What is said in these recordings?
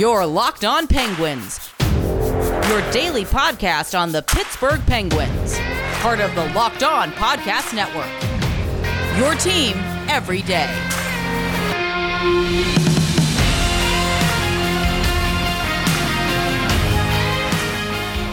Your Locked On Penguins, your daily podcast on the Pittsburgh Penguins, part of the Locked On Podcast Network. Your team every day.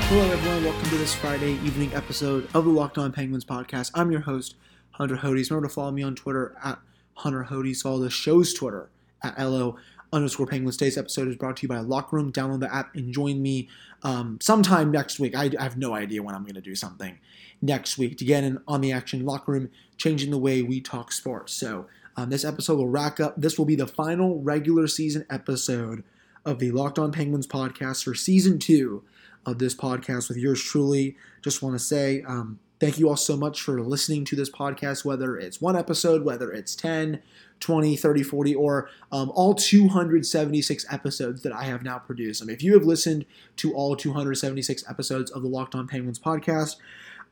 Hello, everyone. Welcome to this Friday evening episode of the Locked On Penguins podcast. I'm your host, Hunter Hodes. Remember to follow me on Twitter at Hunter Hodes. Follow the show's Twitter at LO underscore Penguins. Today's episode is brought to you by Locker Room. Download the app and join me um, sometime next week. I, I have no idea when I'm going to do something next week to get in on the action. Locker Room, changing the way we talk sports. So um, this episode will rack up. This will be the final regular season episode of the Locked On Penguins podcast for season two of this podcast with yours truly. Just want to say um, thank you all so much for listening to this podcast, whether it's one episode, whether it's 10, 20, 30, 40, or um, all 276 episodes that I have now produced. I mean, if you have listened to all 276 episodes of the Locked On Penguins podcast,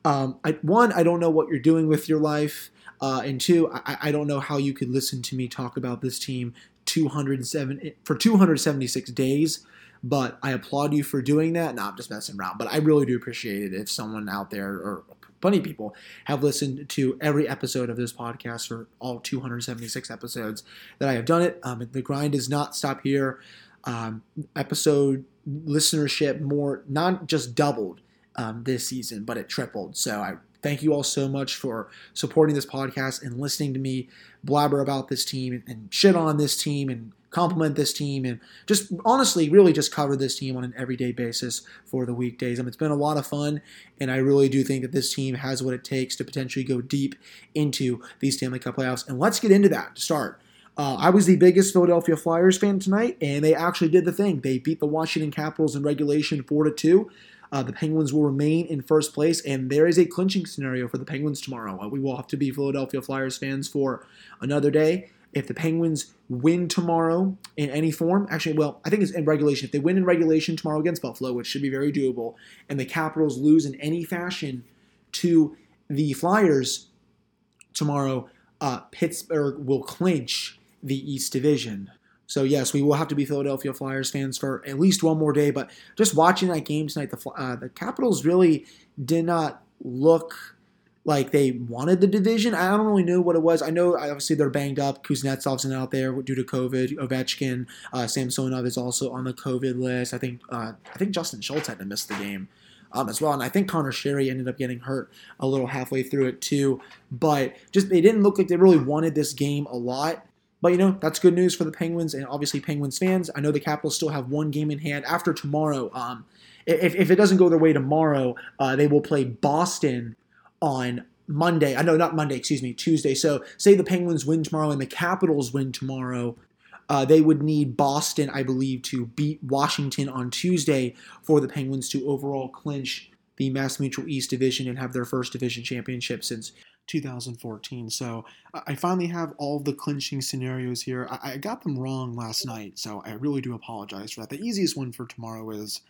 um, I, one, I don't know what you're doing with your life. Uh, and two, I, I don't know how you could listen to me talk about this team 207 for 276 days but I applaud you for doing that. No, I'm just messing around, but I really do appreciate it if someone out there or plenty of people have listened to every episode of this podcast or all 276 episodes that I have done it. Um, the grind does not stop here. Um, episode listenership more not just doubled um, this season, but it tripled. So I thank you all so much for supporting this podcast and listening to me blabber about this team and shit on this team and compliment this team and just honestly really just cover this team on an everyday basis for the weekdays. I mean, it's been a lot of fun, and I really do think that this team has what it takes to potentially go deep into these Stanley Cup playoffs. And let's get into that to start. Uh, I was the biggest Philadelphia Flyers fan tonight, and they actually did the thing. They beat the Washington Capitals in regulation four to two. Uh, the Penguins will remain in first place, and there is a clinching scenario for the Penguins tomorrow. Uh, we will have to be Philadelphia Flyers fans for another day if the Penguins win tomorrow in any form, actually, well, I think it's in regulation. If they win in regulation tomorrow against Buffalo, which should be very doable, and the Capitals lose in any fashion to the Flyers tomorrow, uh, Pittsburgh will clinch the East Division. So yes, we will have to be Philadelphia Flyers fans for at least one more day. But just watching that game tonight, the uh, the Capitals really did not look like they wanted the division. I don't really know what it was. I know obviously they're banged up. Kuznetsov's not out there due to COVID. Ovechkin, uh, Samsonov is also on the COVID list. I think uh, I think Justin Schultz had to miss the game. Um, as well. And I think Conor Sheary ended up getting hurt a little halfway through it too. But just they didn't look like they really wanted this game a lot. But you know that's good news for the Penguins and obviously Penguins fans. I know the Capitals still have one game in hand after tomorrow. Um, if, if it doesn't go their way tomorrow, uh, they will play Boston on Monday. I know not Monday, excuse me, Tuesday. So say the Penguins win tomorrow and the Capitals win tomorrow. Uh, they would need Boston, I believe, to beat Washington on Tuesday for the Penguins to overall clinch the Mass Mutual East Division and have their first division championship since 2014. So I finally have all the clinching scenarios here. I, got them wrong last night, so I really do apologize for that. The easiest one for tomorrow is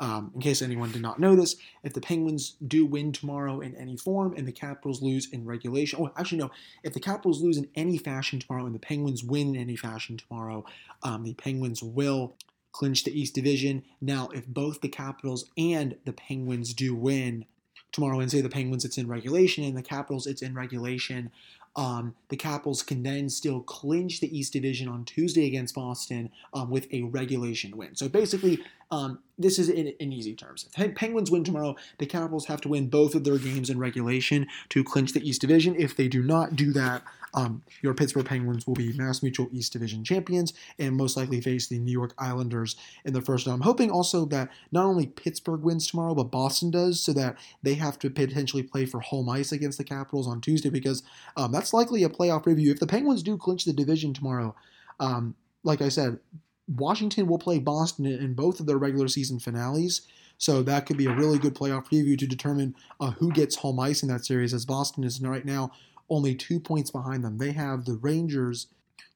um, in case anyone did not know this, if the Penguins do win tomorrow in any form and the Capitals lose in regulation, oh, actually, no, if the Capitals lose in any fashion tomorrow and the Penguins win in any fashion tomorrow, um, the Penguins will clinch the East Division. Now, if both the Capitals and the Penguins do win tomorrow, and say the Penguins it's in regulation and the Capitals it's in regulation, um, the Capitals can then still clinch the East Division on Tuesday against Boston um, with a regulation win. So basically, um, this is in, in, easy terms. If Penguins win tomorrow, the Capitals have to win both of their games in regulation to clinch the East Division. If they do not do that, um, your Pittsburgh Penguins will be Mass Mutual East Division champions and most likely face the New York Islanders in the first round. I'm hoping also that not only Pittsburgh wins tomorrow, but Boston does, so that they have to potentially play for home ice against the Capitals on Tuesday because um, that's likely a playoff preview. If the Penguins do clinch the division tomorrow, um, like I said, Washington will play Boston in both of their regular season finales. So that could be a really good playoff preview to determine uh, who gets home ice in that series, as Boston is right now only two points behind them. They have the Rangers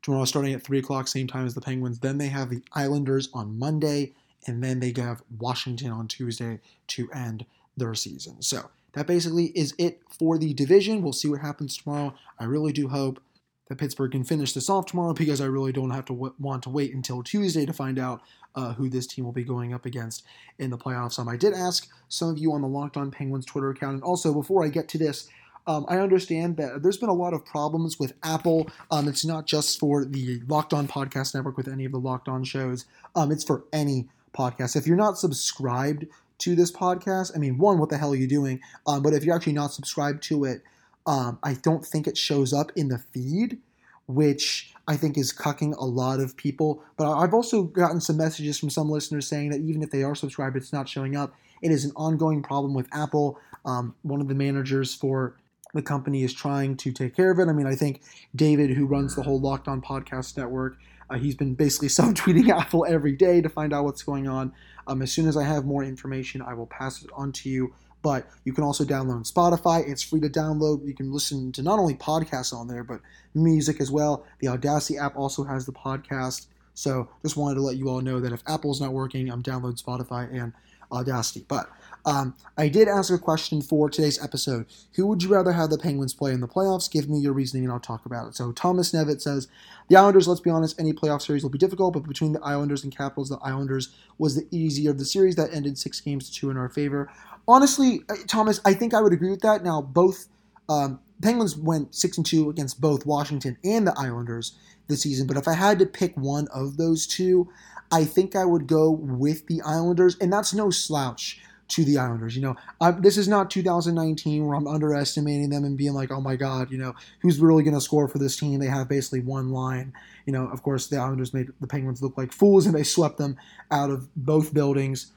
tomorrow starting at 3 o'clock, same time as the Penguins. Then they have the Islanders on Monday, and then they have Washington on Tuesday to end their season. So that basically is it for the division. We'll see what happens tomorrow. I really do hope that Pittsburgh can finish this off tomorrow because I really don't have to w- want to wait until Tuesday to find out uh, who this team will be going up against in the playoffs. Um, I did ask some of you on the Locked On Penguins Twitter account, and also before I get to this, um, I understand that there's been a lot of problems with Apple. Um, it's not just for the Locked On Podcast Network with any of the Locked On shows. Um, it's for any podcast. If you're not subscribed to this podcast, I mean, one, what the hell are you doing? Um, but if you're actually not subscribed to it, um, I don't think it shows up in the feed, which I think is cucking a lot of people. But I've also gotten some messages from some listeners saying that even if they are subscribed, it's not showing up. It is an ongoing problem with Apple. Um, one of the managers for the company is trying to take care of it. I mean, I think David, who runs the whole Locked On Podcast Network, uh, he's been basically self-tweeting Apple every day to find out what's going on. Um, as soon as I have more information, I will pass it on to you. But you can also download Spotify. It's free to download. You can listen to not only podcasts on there, but music as well. The Audacy app also has the podcast. So just wanted to let you all know that if Apple's not working, I'm download Spotify and Audacy. But um, I did ask a question for today's episode. Who would you rather have the Penguins play in the playoffs? Give me your reasoning and I'll talk about it. So Thomas Nevitt says, The Islanders, let's be honest, any playoff series will be difficult, but between the Islanders and Capitals, the Islanders was the easier of the series that ended six games to two in our favor. Honestly, Thomas, I think I would agree with that. Now, both um, Penguins went six and two against both Washington and the Islanders this season, but if I had to pick one of those two, I think I would go with the Islanders, and that's no slouch to the Islanders. You know, I, this is not 2019 where I'm underestimating them and being like, oh my God, you know, who's really going to score for this team? They have basically one line. You know, of course, the Islanders made the Penguins look like fools and they swept them out of both buildings.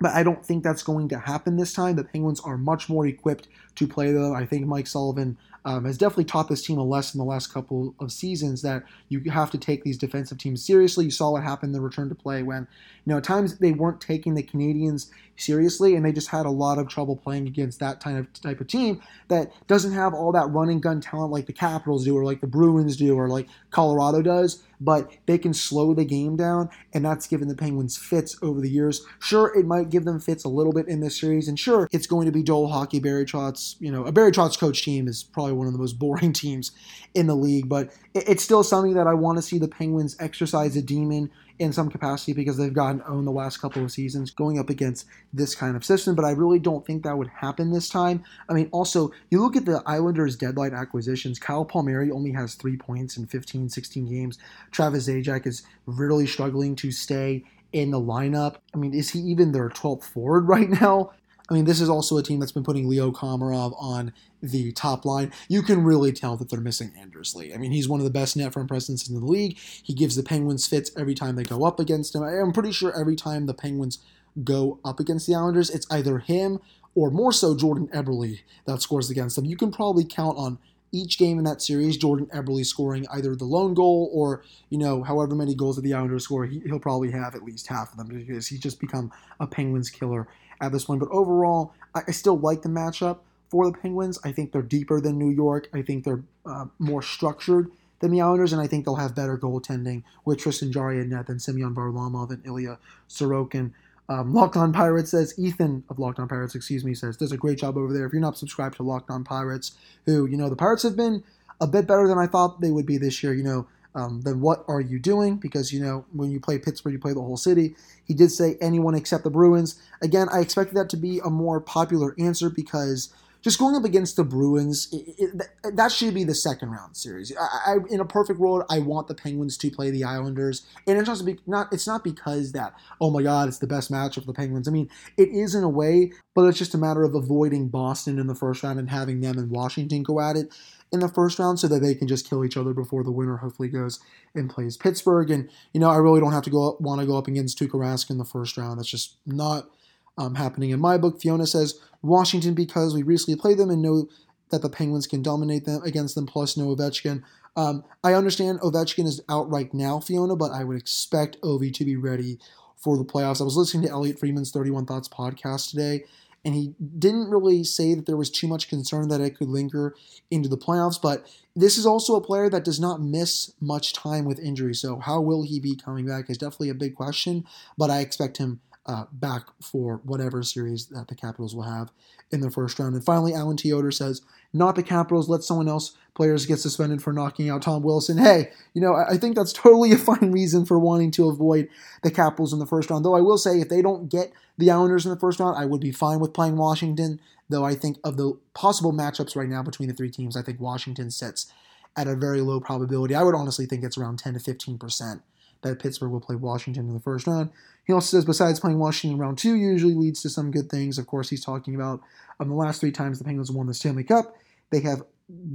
But I don't think that's going to happen this time. The Penguins are much more equipped to play them. I think Mike Sullivan um, has definitely taught this team a lesson the last couple of seasons that you have to take these defensive teams seriously. You saw what happened in the return to play when, you know, at times they weren't taking the Canadiens seriously and they just had a lot of trouble playing against that kind of type of team that doesn't have all that running gun talent like the Capitals do or like the Bruins do or like Colorado does but they can slow the game down, and that's given the Penguins fits over the years. Sure, it might give them fits a little bit in this series, and sure, it's going to be Joel Hockey, Barry Trotz. You know, a Barry Trotz coach team is probably one of the most boring teams in the league, but it's still something that I want to see the Penguins exercise a demon in some capacity because they've gotten owned the last couple of seasons going up against this kind of system, but I really don't think that would happen this time. I mean, also, you look at the Islanders' deadline acquisitions, Kyle Palmieri only has three points in 15, 16 games. Travis Zajac is really struggling to stay in the lineup. I mean, is he even their 12th forward right now? I mean, this is also a team that's been putting Leo Komarov on the top line. You can really tell that they're missing Anders Lee. I mean, he's one of the best net front presence in the league. He gives the Penguins fits every time they go up against him. I'm pretty sure every time the Penguins go up against the Islanders, it's either him or more so Jordan Eberle that scores against them. You can probably count on each game in that series, Jordan Eberle scoring either the lone goal or, you know, however many goals that the Islanders score, he, will probably have at least half of them because he's just become a Penguins killer at this point. But overall, I, still like the matchup for the Penguins. I think they're deeper than New York. I think they're uh, more structured than the Islanders, and I think they'll have better goaltending with Tristan Jarry and net than Semyon Varlamov and Ilya Sorokin. Um, Locked On Pirates says Ethan of Locked On Pirates, excuse me, says does a great job over there. If you're not subscribed to Locked On Pirates, who you know the Pirates have been a bit better than I thought they would be this year. You know, um, then what are you doing? Because, you know, when you play Pittsburgh, you play the whole city. He did say anyone except the Bruins. Again, I expected that to be a more popular answer because just going up against the Bruins, it, it, that should be the second round series. I, I, in a perfect world, I want the Penguins to play the Islanders, and it's not, it's not because that oh my god, it's the best matchup for the Penguins. I mean, it is in a way, but it's just a matter of avoiding Boston in the first round and having them and Washington go at it in the first round so that they can just kill each other before the winner hopefully goes and plays Pittsburgh. And, you know, I really don't have to go want to go up against Tuukka Rask in the first round. That's just not um, happening in my book. Fiona says Washington because we recently played them and know that the Penguins can dominate them against them, plus no Ovechkin. Um, I understand Ovechkin is out right now, Fiona, but I would expect Ovi to be ready for the playoffs. I was listening to Elliotte Friedman's 31 Thoughts podcast today, and he didn't really say that there was too much concern that it could linger into the playoffs. But this is also a player that does not miss much time with injury. So how will he be coming back is definitely a big question. But I expect him uh, back for whatever series that the Capitals will have in the first round. And finally, Alan Teoder says, not the Capitals, let someone else players get suspended for knocking out Tom Wilson. Hey, you know, I think that's totally a fine reason for wanting to avoid the Capitals in the first round. Though I will say, if they don't get the Islanders in the first round, I would be fine with playing Washington. Though I think of the possible matchups right now between the three teams, I think Washington sits at a very low probability. I would honestly think it's around 10 to 15 percent that Pittsburgh will play Washington in the first round. He also says, besides playing Washington round two, usually leads to some good things. Of course, he's talking about um, the last three times the Penguins won the Stanley Cup, they have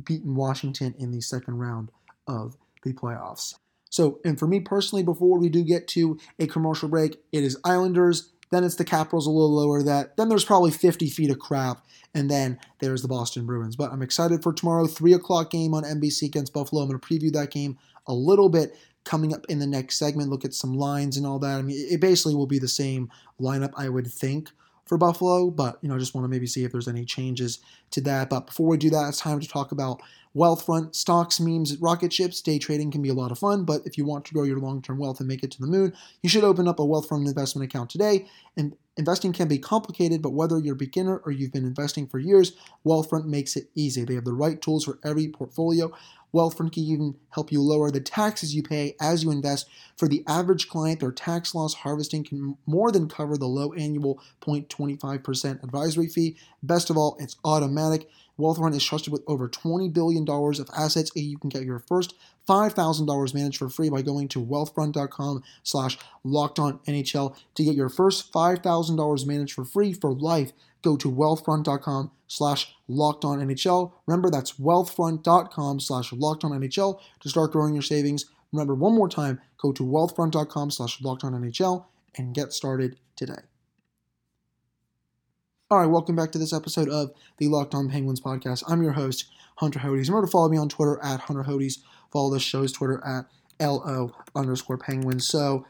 beaten Washington in the second round of the playoffs. So, and for me personally, before we do get to a commercial break, it is Islanders, then it's the Capitals a little lower that. Then there's probably 50 feet of crap, and then there's the Boston Bruins. But I'm excited for tomorrow, 3 o'clock game on NBC against Buffalo. I'm going to preview that game a little bit coming up in the next segment, look at some lines and all that. I mean, it basically will be the same lineup, I would think, for Buffalo, but you know, I just want to maybe see if there's any changes to that. But before we do that, it's time to talk about Wealthfront stocks, memes, rocket ships. Day trading can be a lot of fun, but if you want to grow your long-term wealth and make it to the moon, you should open up a Wealthfront investment account today. And investing can be complicated, but whether you're a beginner or you've been investing for years, Wealthfront makes it easy. They have the right tools for every portfolio. Wealthfront can even help you lower the taxes you pay as you invest. For the average client, their tax loss harvesting can more than cover the low annual 0.25% advisory fee. Best of all, it's automatic. Wealthfront is trusted with over $20 billion of assets, and you can get your first $5,000 managed for free by going to wealthfront.com slash locked on NHL to get your first $5,000 managed for free for life go to wealthfront.com slash locked on NHL. Remember, that's wealthfront.com slash locked on NHL to start growing your savings. Remember, one more time, go to wealthfront.com slash locked on NHL and get started today. All right, welcome back to this episode of the Locked On Penguins podcast. I'm your host, Hunter Hodes. Remember to follow me on Twitter at Hunter Hodes. Follow the show's Twitter at LO underscore Penguins. So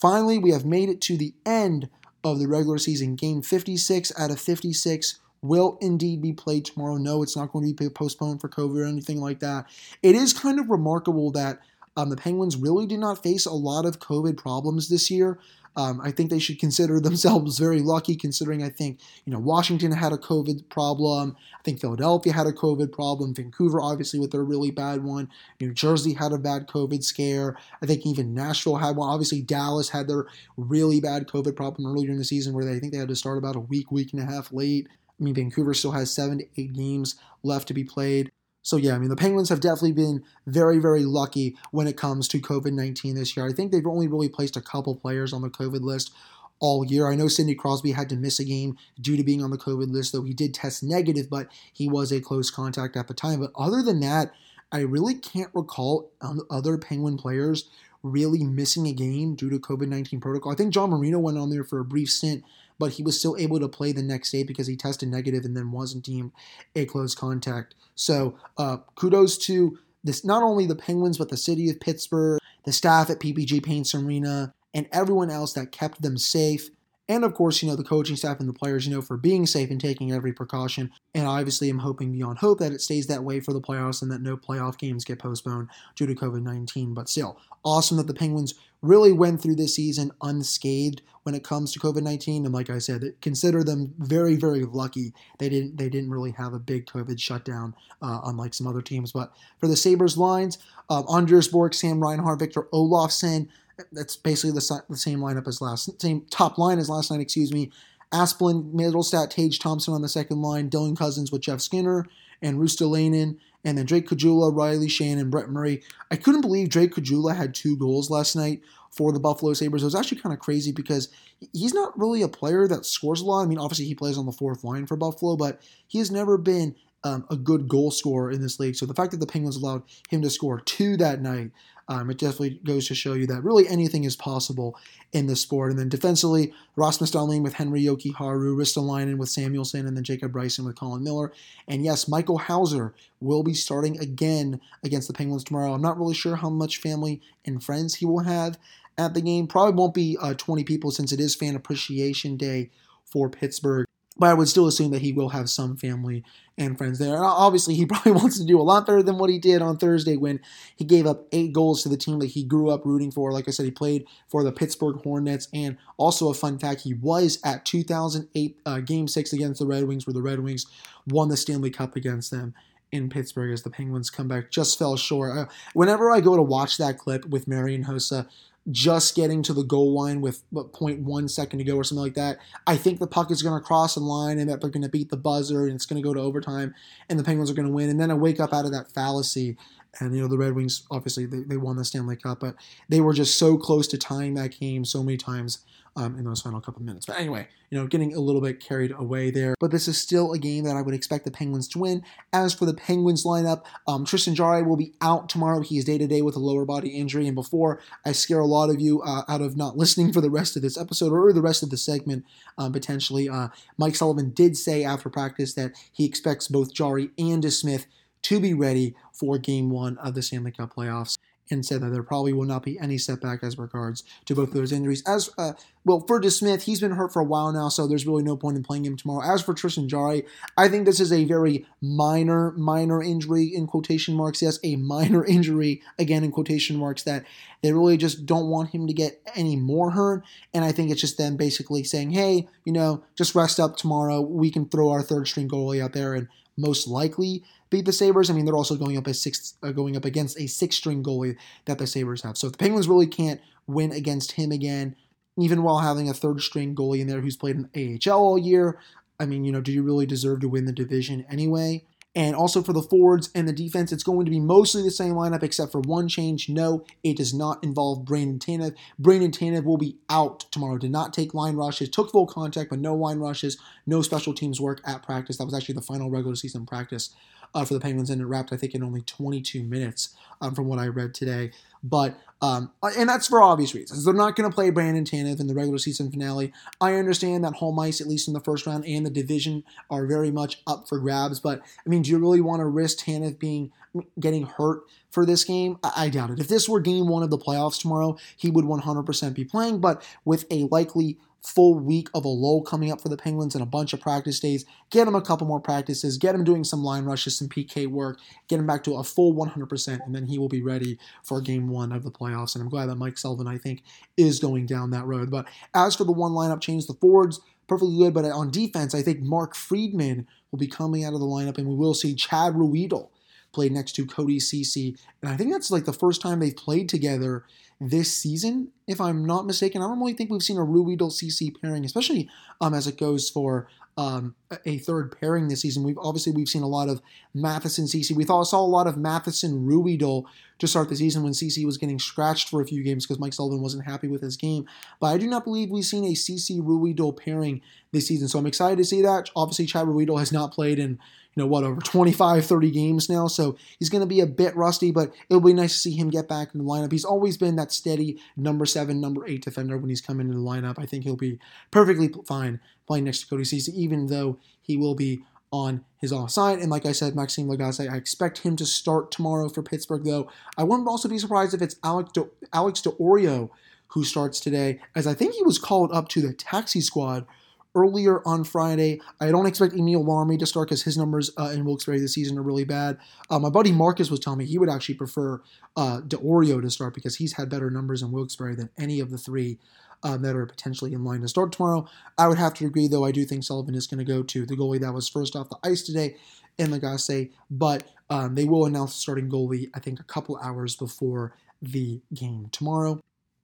finally, we have made it to the end of the regular season. Game 56 out of 56 will indeed be played tomorrow. No, it's not going to be postponed for COVID or anything like that. It is kind of remarkable that um, the Penguins really did not face a lot of COVID problems this year. Um, I think they should consider themselves very lucky, considering I think you know Washington had a COVID problem. I think Philadelphia had a COVID problem. Vancouver, obviously, with their really bad one. New Jersey had a bad COVID scare. I think even Nashville had one. Obviously, Dallas had their really bad COVID problem earlier in the season, where they I think they had to start about a week, week and a half late. I mean, Vancouver still has seven to eight games left to be played. So yeah, I mean the Penguins have definitely been very, very lucky when it comes to COVID nineteen this year. I think they've only really placed a couple players on the COVID list all year. I know Sidney Crosby had to miss a game due to being on the COVID list, though he did test negative, but he was a close contact at the time. But other than that, I really can't recall other Penguin players really missing a game due to COVID 19 protocol. I think John Marino went on there for a brief stint, but he was still able to play the next day because he tested negative and then wasn't deemed a close contact. So uh, kudos to this not only the Penguins, but the city of Pittsburgh, the staff at PPG Paints Arena, and everyone else that kept them safe and of course, you know, the coaching staff and the players, you know, for being safe and taking every precaution. And obviously, I'm hoping beyond hope that it stays that way for the playoffs and that no playoff games get postponed due to COVID 19. But still, awesome that the Penguins really went through this season unscathed when it comes to COVID 19. And like I said, consider them very, very lucky they didn't they didn't really have a big COVID shutdown, uh, unlike some other teams. But for the Sabres lines, uh, Anders Bjork, Sam Reinhart, Victor Olofsson, that's basically the, the same lineup as last, same top line as last night, excuse me. Asplund, Mittelstadt, Tage Thompson on the second line, Dylan Cozens with Jeff Skinner and Ruotsalainen, and then Drake Caggiula, Riley Sheahan, and Brett Murray. I couldn't believe Drake Caggiula had two goals last night for the Buffalo Sabres. It was actually kind of crazy because he's not really a player that scores a lot. I mean, obviously he plays on the fourth line for Buffalo, but he has never been um, a good goal scorer in this league. So the fact that the Penguins allowed him to score two that night um, it definitely goes to show you that really anything is possible in this sport. And then defensively, Rasmus Dahlin with Henri Jokiharju, Ristolainen with Samuelsson, and then Jacob Bryson with Colin Miller. And yes, Michael Houser will be starting again against the Penguins tomorrow. I'm not really sure how much family and friends he will have at the game. Probably won't be uh, 20 people since it is Fan Appreciation Day for Pittsburgh. but I would still assume that he will have some family and friends there. And obviously, he probably wants to do a lot better than what he did on Thursday when he gave up eight goals to the team that he grew up rooting for. Like I said, he played for the Pittsburgh Hornets. And also, a fun fact, he was at 2008 uh, Game 6 against the Red Wings, where the Red Wings won the Stanley Cup against them in Pittsburgh as the Penguins come back just fell short. Uh, whenever I go to watch that clip with Marian Hossa, just getting to the goal line with what, 0.1 second to go or something like that. I think the puck is going to cross the line and that they're going to beat the buzzer and it's going to go to overtime and the Penguins are going to win. And then I wake up out of that fallacy. And, you know, the Red Wings, obviously, they, they won the Stanley Cup, but they were just so close to tying that game so many times um, in those final couple minutes. But anyway, you know, getting a little bit carried away there. But this is still a game that I would expect the Penguins to win. As for the Penguins lineup, um, Tristan Jarry will be out tomorrow. He is day to day with a lower body injury. And before I scare a lot of you uh, out of not listening for the rest of this episode or the rest of the segment, um, potentially, uh, Mike Sullivan did say after practice that he expects both Jarry and DeSmith to be ready for game one of the Stanley Cup playoffs and said that there probably will not be any setback as regards to both of those injuries. As uh, well for DeSmith, he's been hurt for a while now, so there's really no point in playing him tomorrow. As for Tristan Jarry, I think this is a very minor, minor injury in quotation marks. Yes, a minor injury again in quotation marks that they really just don't want him to get any more hurt. And I think it's just them basically saying, hey, you know, just rest up tomorrow. We can throw our third string goalie out there and most likely beat the Sabres. I mean, they're also going up a six, uh, going up against a six-string goalie that the Sabres have. So if the Penguins really can't win against him again, even while having a third-string goalie in there who's played in AHL all year, I mean, you know, do you really deserve to win the division anyway? And also for the forwards and the defense, it's going to be mostly the same lineup except for one change. No, it does not involve Brandon Tanev. Brandon Tanev will be out tomorrow. Did not take line rushes, took full contact, but no line rushes, no special teams work at practice. That was actually the final regular season practice uh, for the Penguins, and it wrapped, I think, in only 22 minutes um, from what I read today. But um, and that's for obvious reasons. They're not going to play Brandon Tanev in the regular season finale. I understand that home ice, at least in the first round, and the division are very much up for grabs. But I mean, do you really want to risk Tanev being getting hurt for this game? I, I doubt it. If this were game one of the playoffs tomorrow, he would 100% be playing. But with a likely full week of a lull coming up for the Penguins and a bunch of practice days. Get him a couple more practices, get him doing some line rushes, some PK work, get him back to a full 100%, and then he will be ready for game one of the playoffs. And I'm glad that Mike Sullivan, I think, is going down that road. But as for the one lineup change, the forwards, perfectly good. But on defense, I think Mark Friedman will be coming out of the lineup, and we will see Chad Ruhwedel play next to Cody Ceci. And I think that's like the first time they've played together this season, if I'm not mistaken. I don't really think we've seen a Ruhwedel Ceci pairing, especially um, as it goes for um, a third pairing this season. We've obviously we've seen a lot of Matheson Ceci. We thought saw a lot of Matheson Ruhwedel to start the season when Ceci was getting scratched for a few games because Mike Sullivan wasn't happy with his game. But I do not believe we've seen a Ceci Ruhwedel pairing this season, so I'm excited to see that. Obviously, Chad Ruhwedel has not played in you know what over 25 30 games now so he's going to be a bit rusty but it'll be nice to see him get back in the lineup he's always been that steady number seven number eight defender when he's coming into the lineup i think he'll be perfectly fine playing next to cody Ceci, even though he will be on his offside. And like I said, Maxime Lagacé, I expect him to start tomorrow for Pittsburgh, though. I wouldn't also be surprised if it's Alex, De- Alex D'Orio who starts today, as I think he was called up to the taxi squad earlier on Friday. I don't expect Emil Larmi to start because his numbers uh, in Wilkes-Barre this season are really bad. Uh, my buddy Marcus was telling me he would actually prefer uh, D'Orio to start because he's had better numbers in Wilkes-Barre than any of the three um, that are potentially in line to start tomorrow. I would have to agree, though. I do think Sullivan is going to go to the goalie that was first off the ice today in Lagacé, but um, they will announce the starting goalie, I think, a couple hours before the game tomorrow.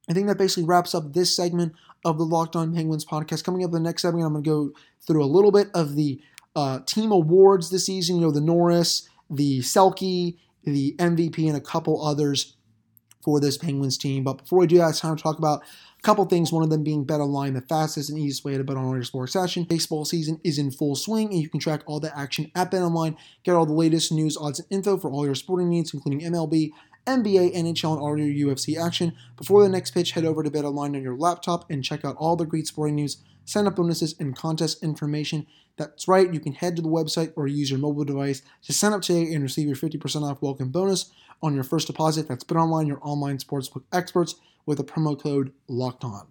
I think that basically wraps up this segment of the Locked On Penguins podcast. Coming up the next segment, I'm going to go through a little bit of the uh, team awards this season. You know, the Norris, the Selke, the MVP, and a couple others for this Penguins team. But before we do that, it's time to talk about a couple things. One of them being Bet Online, the fastest and easiest way to bet on all your sports action. Baseball season is in full swing, and you can track all the action at Bet Online. Get all the latest news, odds, and info for all your sporting needs, including MLB, NBA, NHL, and all your UFC action. Before the next pitch, head over to BetOnline on your laptop and check out all the great sporting news, sign up bonuses, and contest information. That's right, you can head to the website or use your mobile device to sign up today and receive your 50% off welcome bonus on your first deposit. That's BetOnline, your online sportsbook experts, with a promo code LOCKED ON.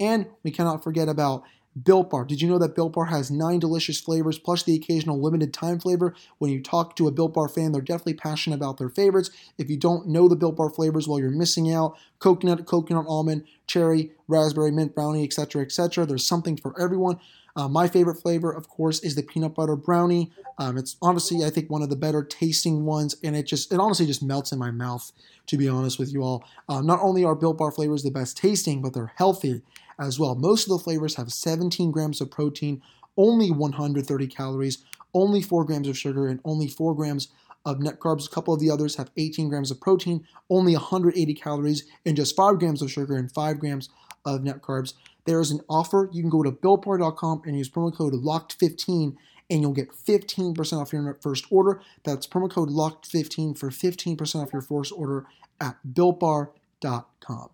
And we cannot forget about Built Bar. Did you know that Built Bar has nine delicious flavors plus the occasional limited time flavor? When you talk to a Built Bar fan, they're definitely passionate about their favorites. If you don't know the Built Bar flavors, well, you're missing out. Coconut, coconut almond, cherry, raspberry, mint brownie, etc., etc. There's something for everyone. Uh, my favorite flavor, of course, is the peanut butter brownie. Um, it's honestly, I think, one of the better tasting ones, and it just, it honestly just melts in my mouth. To be honest with you all, uh, not only are Built Bar flavors the best tasting, but they're healthy as well. Most of the flavors have 17 grams of protein, only 130 calories, only 4 grams of sugar, and only 4 grams of net carbs. A couple of the others have 18 grams of protein, only 180 calories, and just 5 grams of sugar and 5 grams of net carbs. There is an offer. You can go to builtbar.com and use promo code LOCKED15 and you'll get 15% off your first order. That's promo code LOCKED15 for 15% off your first order at builtbar.com.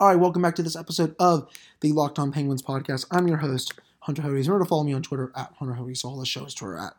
All right, welcome back to this episode of the Locked On Penguins podcast. I'm your host, Hunter Hodes. Remember to follow me on Twitter at Hunter Hodes. All the show's Twitter at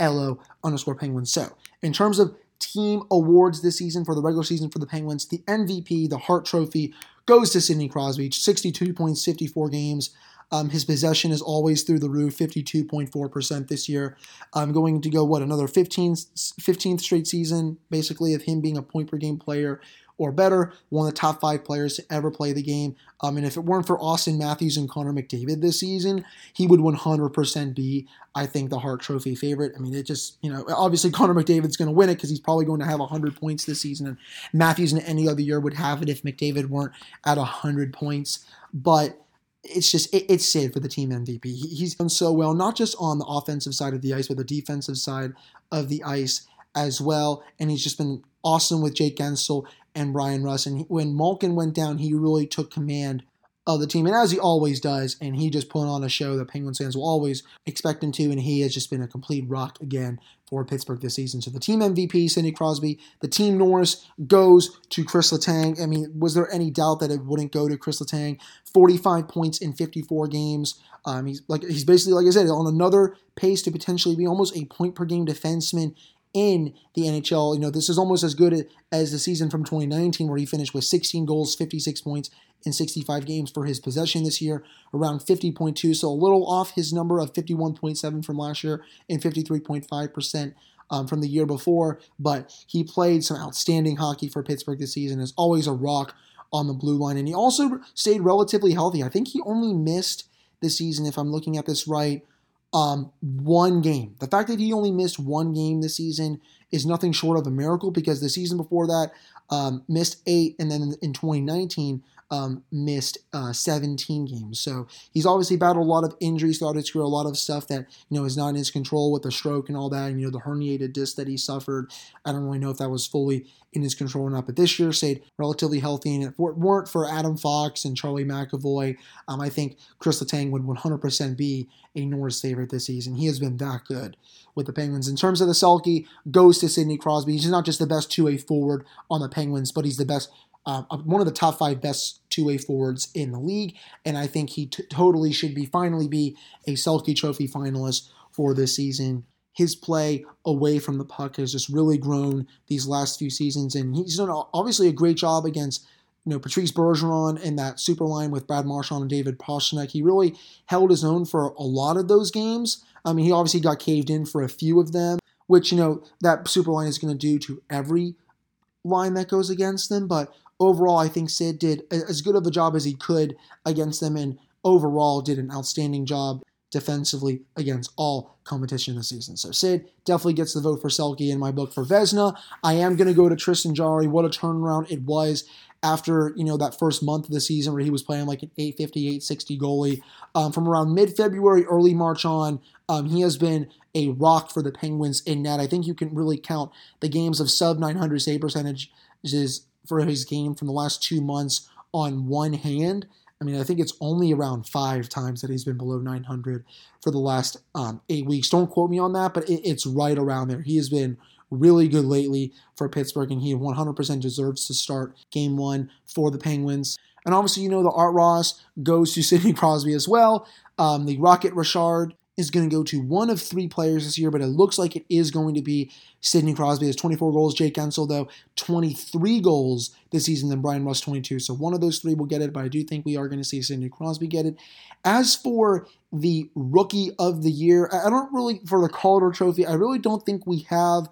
LO underscore Penguins. So, in terms of team awards this season for the regular season for the Penguins, the MVP, the Hart Trophy, goes to Sidney Crosby. 62 points, 54 games. Um, his possession is always through the roof, 52.4% this year. I'm going to go, what, another 15, 15th straight season, basically, of him being a point per game player or better, one of the top five players to ever play the game. Um, and if it weren't for Auston Matthews and Connor McDavid this season, he would 100% be, I think, the Hart Trophy favorite. I mean, it just, you know, obviously Connor McDavid's going to win it because he's probably going to have 100 points this season. And Matthews in any other year would have it if McDavid weren't at 100 points. But it's just it, it's Sid for the team MVP. He, he's done so well, not just on the offensive side of the ice, but the defensive side of the ice as well. And he's just been awesome with Jake Guentzel and Bryan Rust. And when Malkin went down, he really took command of the team, and as he always does, and he just put on a show that Penguins fans will always expect him to, and he has just been a complete rock again for Pittsburgh this season. So the team MVP, Sidney Crosby, the team Norris goes to Chris Letang. I mean, was there any doubt that it wouldn't go to Chris Letang? 45 points in 54 games. Um, he's like he's basically like I said on another pace to potentially be almost a point per game defenseman in the NHL. You know, this is almost as good as the season from 2019 where he finished with 16 goals, 56 points in 65 games for his possession this year, around 50.2, so a little off his number of 51.7 from last year and 53.5%. Um, from the year before, but he played some outstanding hockey for Pittsburgh this season. Is always a rock on the blue line, and he also stayed relatively healthy. I think he only missed this season, if I'm looking at this right, um, one game. The fact that he only missed one game this season is nothing short of a miracle because the season before that um, missed eight, and then in 2019 um, missed uh, 17 games. So he's obviously battled a lot of injuries throughout his career, a lot of stuff that you know is not in his control with the stroke and all that, and you know the herniated disc that he suffered. I don't really know if that was fully in his control or not, but this year stayed relatively healthy. And if it weren't for Adam Fox and Charlie McAvoy, um, I think Chris Letang would 100% be a Norris favorite this season. He has been that good with the Penguins. In terms of the Selke, goes to Sidney Crosby. He's not just the best two-way forward on the Penguins, but he's the best uh, one of the top five best two-way forwards in the league, and I think he t- totally should be finally be a Selke Trophy finalist for this season. His play away from the puck has just really grown these last few seasons, and he's done obviously a great job against you know Patrice Bergeron and that super line with Brad Marchand and David Pastrnak. He really held his own for a lot of those games. I mean, he obviously got caved in for a few of them, which you know that super line is going to do to every line that goes against them, but overall, I think Sid did as good of a job as he could against them, and overall did an outstanding job defensively against all competition this season. So Sid definitely gets the vote for Selke in my book for Vezina. I am going to go to Tristan Jarry. What a turnaround it was after you know that first month of the season where he was playing like an 850 860 goalie um, from around mid-february early march on um, he has been a rock for the penguins in net i think you can really count the games of sub 900 save percentages for his game from the last two months on one hand. I mean, I think it's only around five times that he's been below 900 for the last um, eight weeks. Don't quote me on that, but it, it's right around there. He has been really good lately for Pittsburgh, and he 100% deserves to start game one for the Penguins. And obviously, you know, the Art Ross goes to Sidney Crosby as well. Um, the Rocket Richard is going to go to one of three players this year, but it looks like it is going to be Sidney Crosby. Has 24 goals. Jake Guentzel, though, 23 goals this season, then Bryan Rust, 22. So one of those three will get it, but I do think we are going to see Sidney Crosby get it. As for the Rookie of the Year, I don't really, for the Calder Trophy, I really don't think we have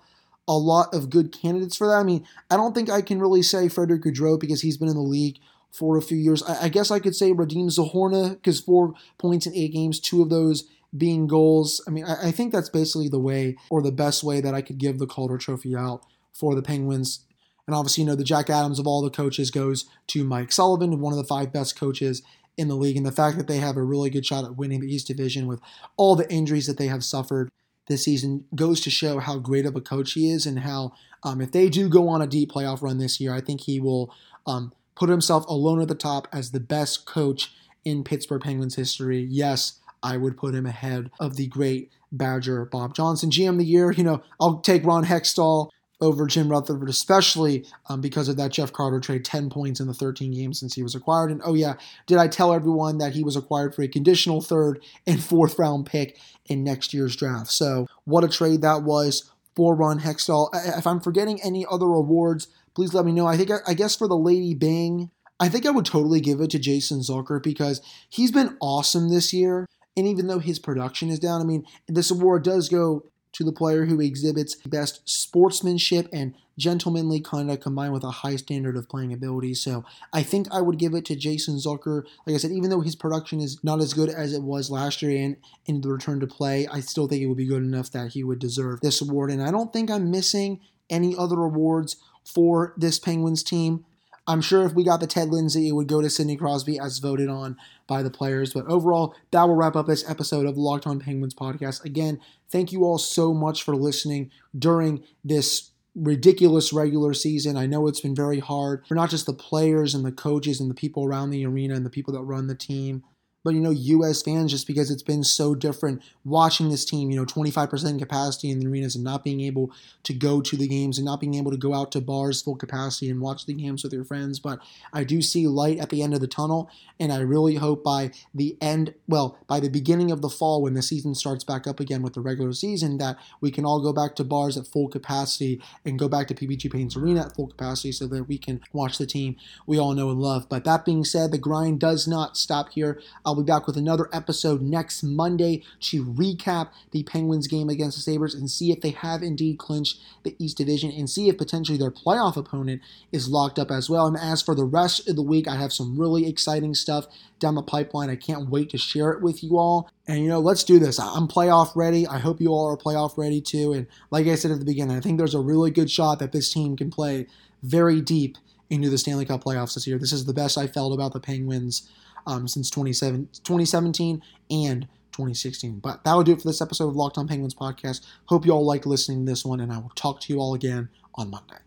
a lot of good candidates for that. I mean, I don't think I can really say Frederick Gaudreau because he's been in the league for a few years. I, I guess I could say Radim Zohorna because four points in eight games, two of those being goals. I mean, I, I, think that's basically the way or the best way that I could give the Calder Trophy out for the Penguins. And obviously, you know, the Jack Adams of all the coaches goes to Mike Sullivan, one of the five best coaches in the league. And the fact that they have a really good shot at winning the East Division with all the injuries that they have suffered this season goes to show how great of a coach he is and how, um, if they do go on a deep playoff run this year, I think he will um, put himself alone at the top as the best coach in Pittsburgh Penguins history. Yes, I would put him ahead of the great Badger Bob Johnson. GM of the year, you know, I'll take Ron Hextall over Jim Rutherford, especially um, because of that Jeff Carter trade 10 points in the 13 games since he was acquired. And oh, yeah, did I tell everyone that he was acquired for a conditional third and fourth round pick in next year's draft? So, what a trade that was for Ron Hextall. If I'm forgetting any other awards, please let me know. I think, I guess for the Lady Byng, I think I would totally give it to Jason Zucker because he's been awesome this year. And even though his production is down, I mean, this award does go to the player who exhibits best sportsmanship and gentlemanly conduct combined with a high standard of playing ability. So I think I would give it to Jason Zucker. Like I said, even though his production is not as good as it was last year and in the return to play, I still think it would be good enough that he would deserve this award. And I don't think I'm missing any other awards for this Penguins team. I'm sure if we got the Ted Lindsay, it would go to Sidney Crosby as voted on by the players. But overall, that will wrap up this episode of Locked On Penguins podcast. Again, thank you all so much for listening during this ridiculous regular season. I know it's been very hard for not just the players and the coaches and the people around the arena and the people that run the team but you know, U.S. fans, just because it's been so different watching this team, you know, 25% capacity in the arenas and not being able to go to the games and not being able to go out to bars full capacity and watch the games with your friends. But I do see light at the end of the tunnel, and I really hope by the end, well, by the beginning of the fall when the season starts back up again with the regular season, that we can all go back to bars at full capacity and go back to PPG Paints Arena at full capacity so that we can watch the team we all know and love. But that being said, the grind does not stop here. I'll I'll be back with another episode next Monday to recap the Penguins game against the Sabres and see if they have indeed clinched the East Division and see if potentially their playoff opponent is locked up as well. And as for the rest of the week, I have some really exciting stuff down the pipeline. I can't wait to share it with you all. And you know, let's do this. I'm playoff ready. I hope you all are playoff ready too. And like I said at the beginning, I think there's a really good shot that this team can play very deep into the Stanley Cup playoffs this year. This is the best I felt about the Penguins um, since 2017 and 2016. But that will do it for this episode of Locked On Penguins podcast. Hope you all like listening to this one, and I will talk to you all again on Monday.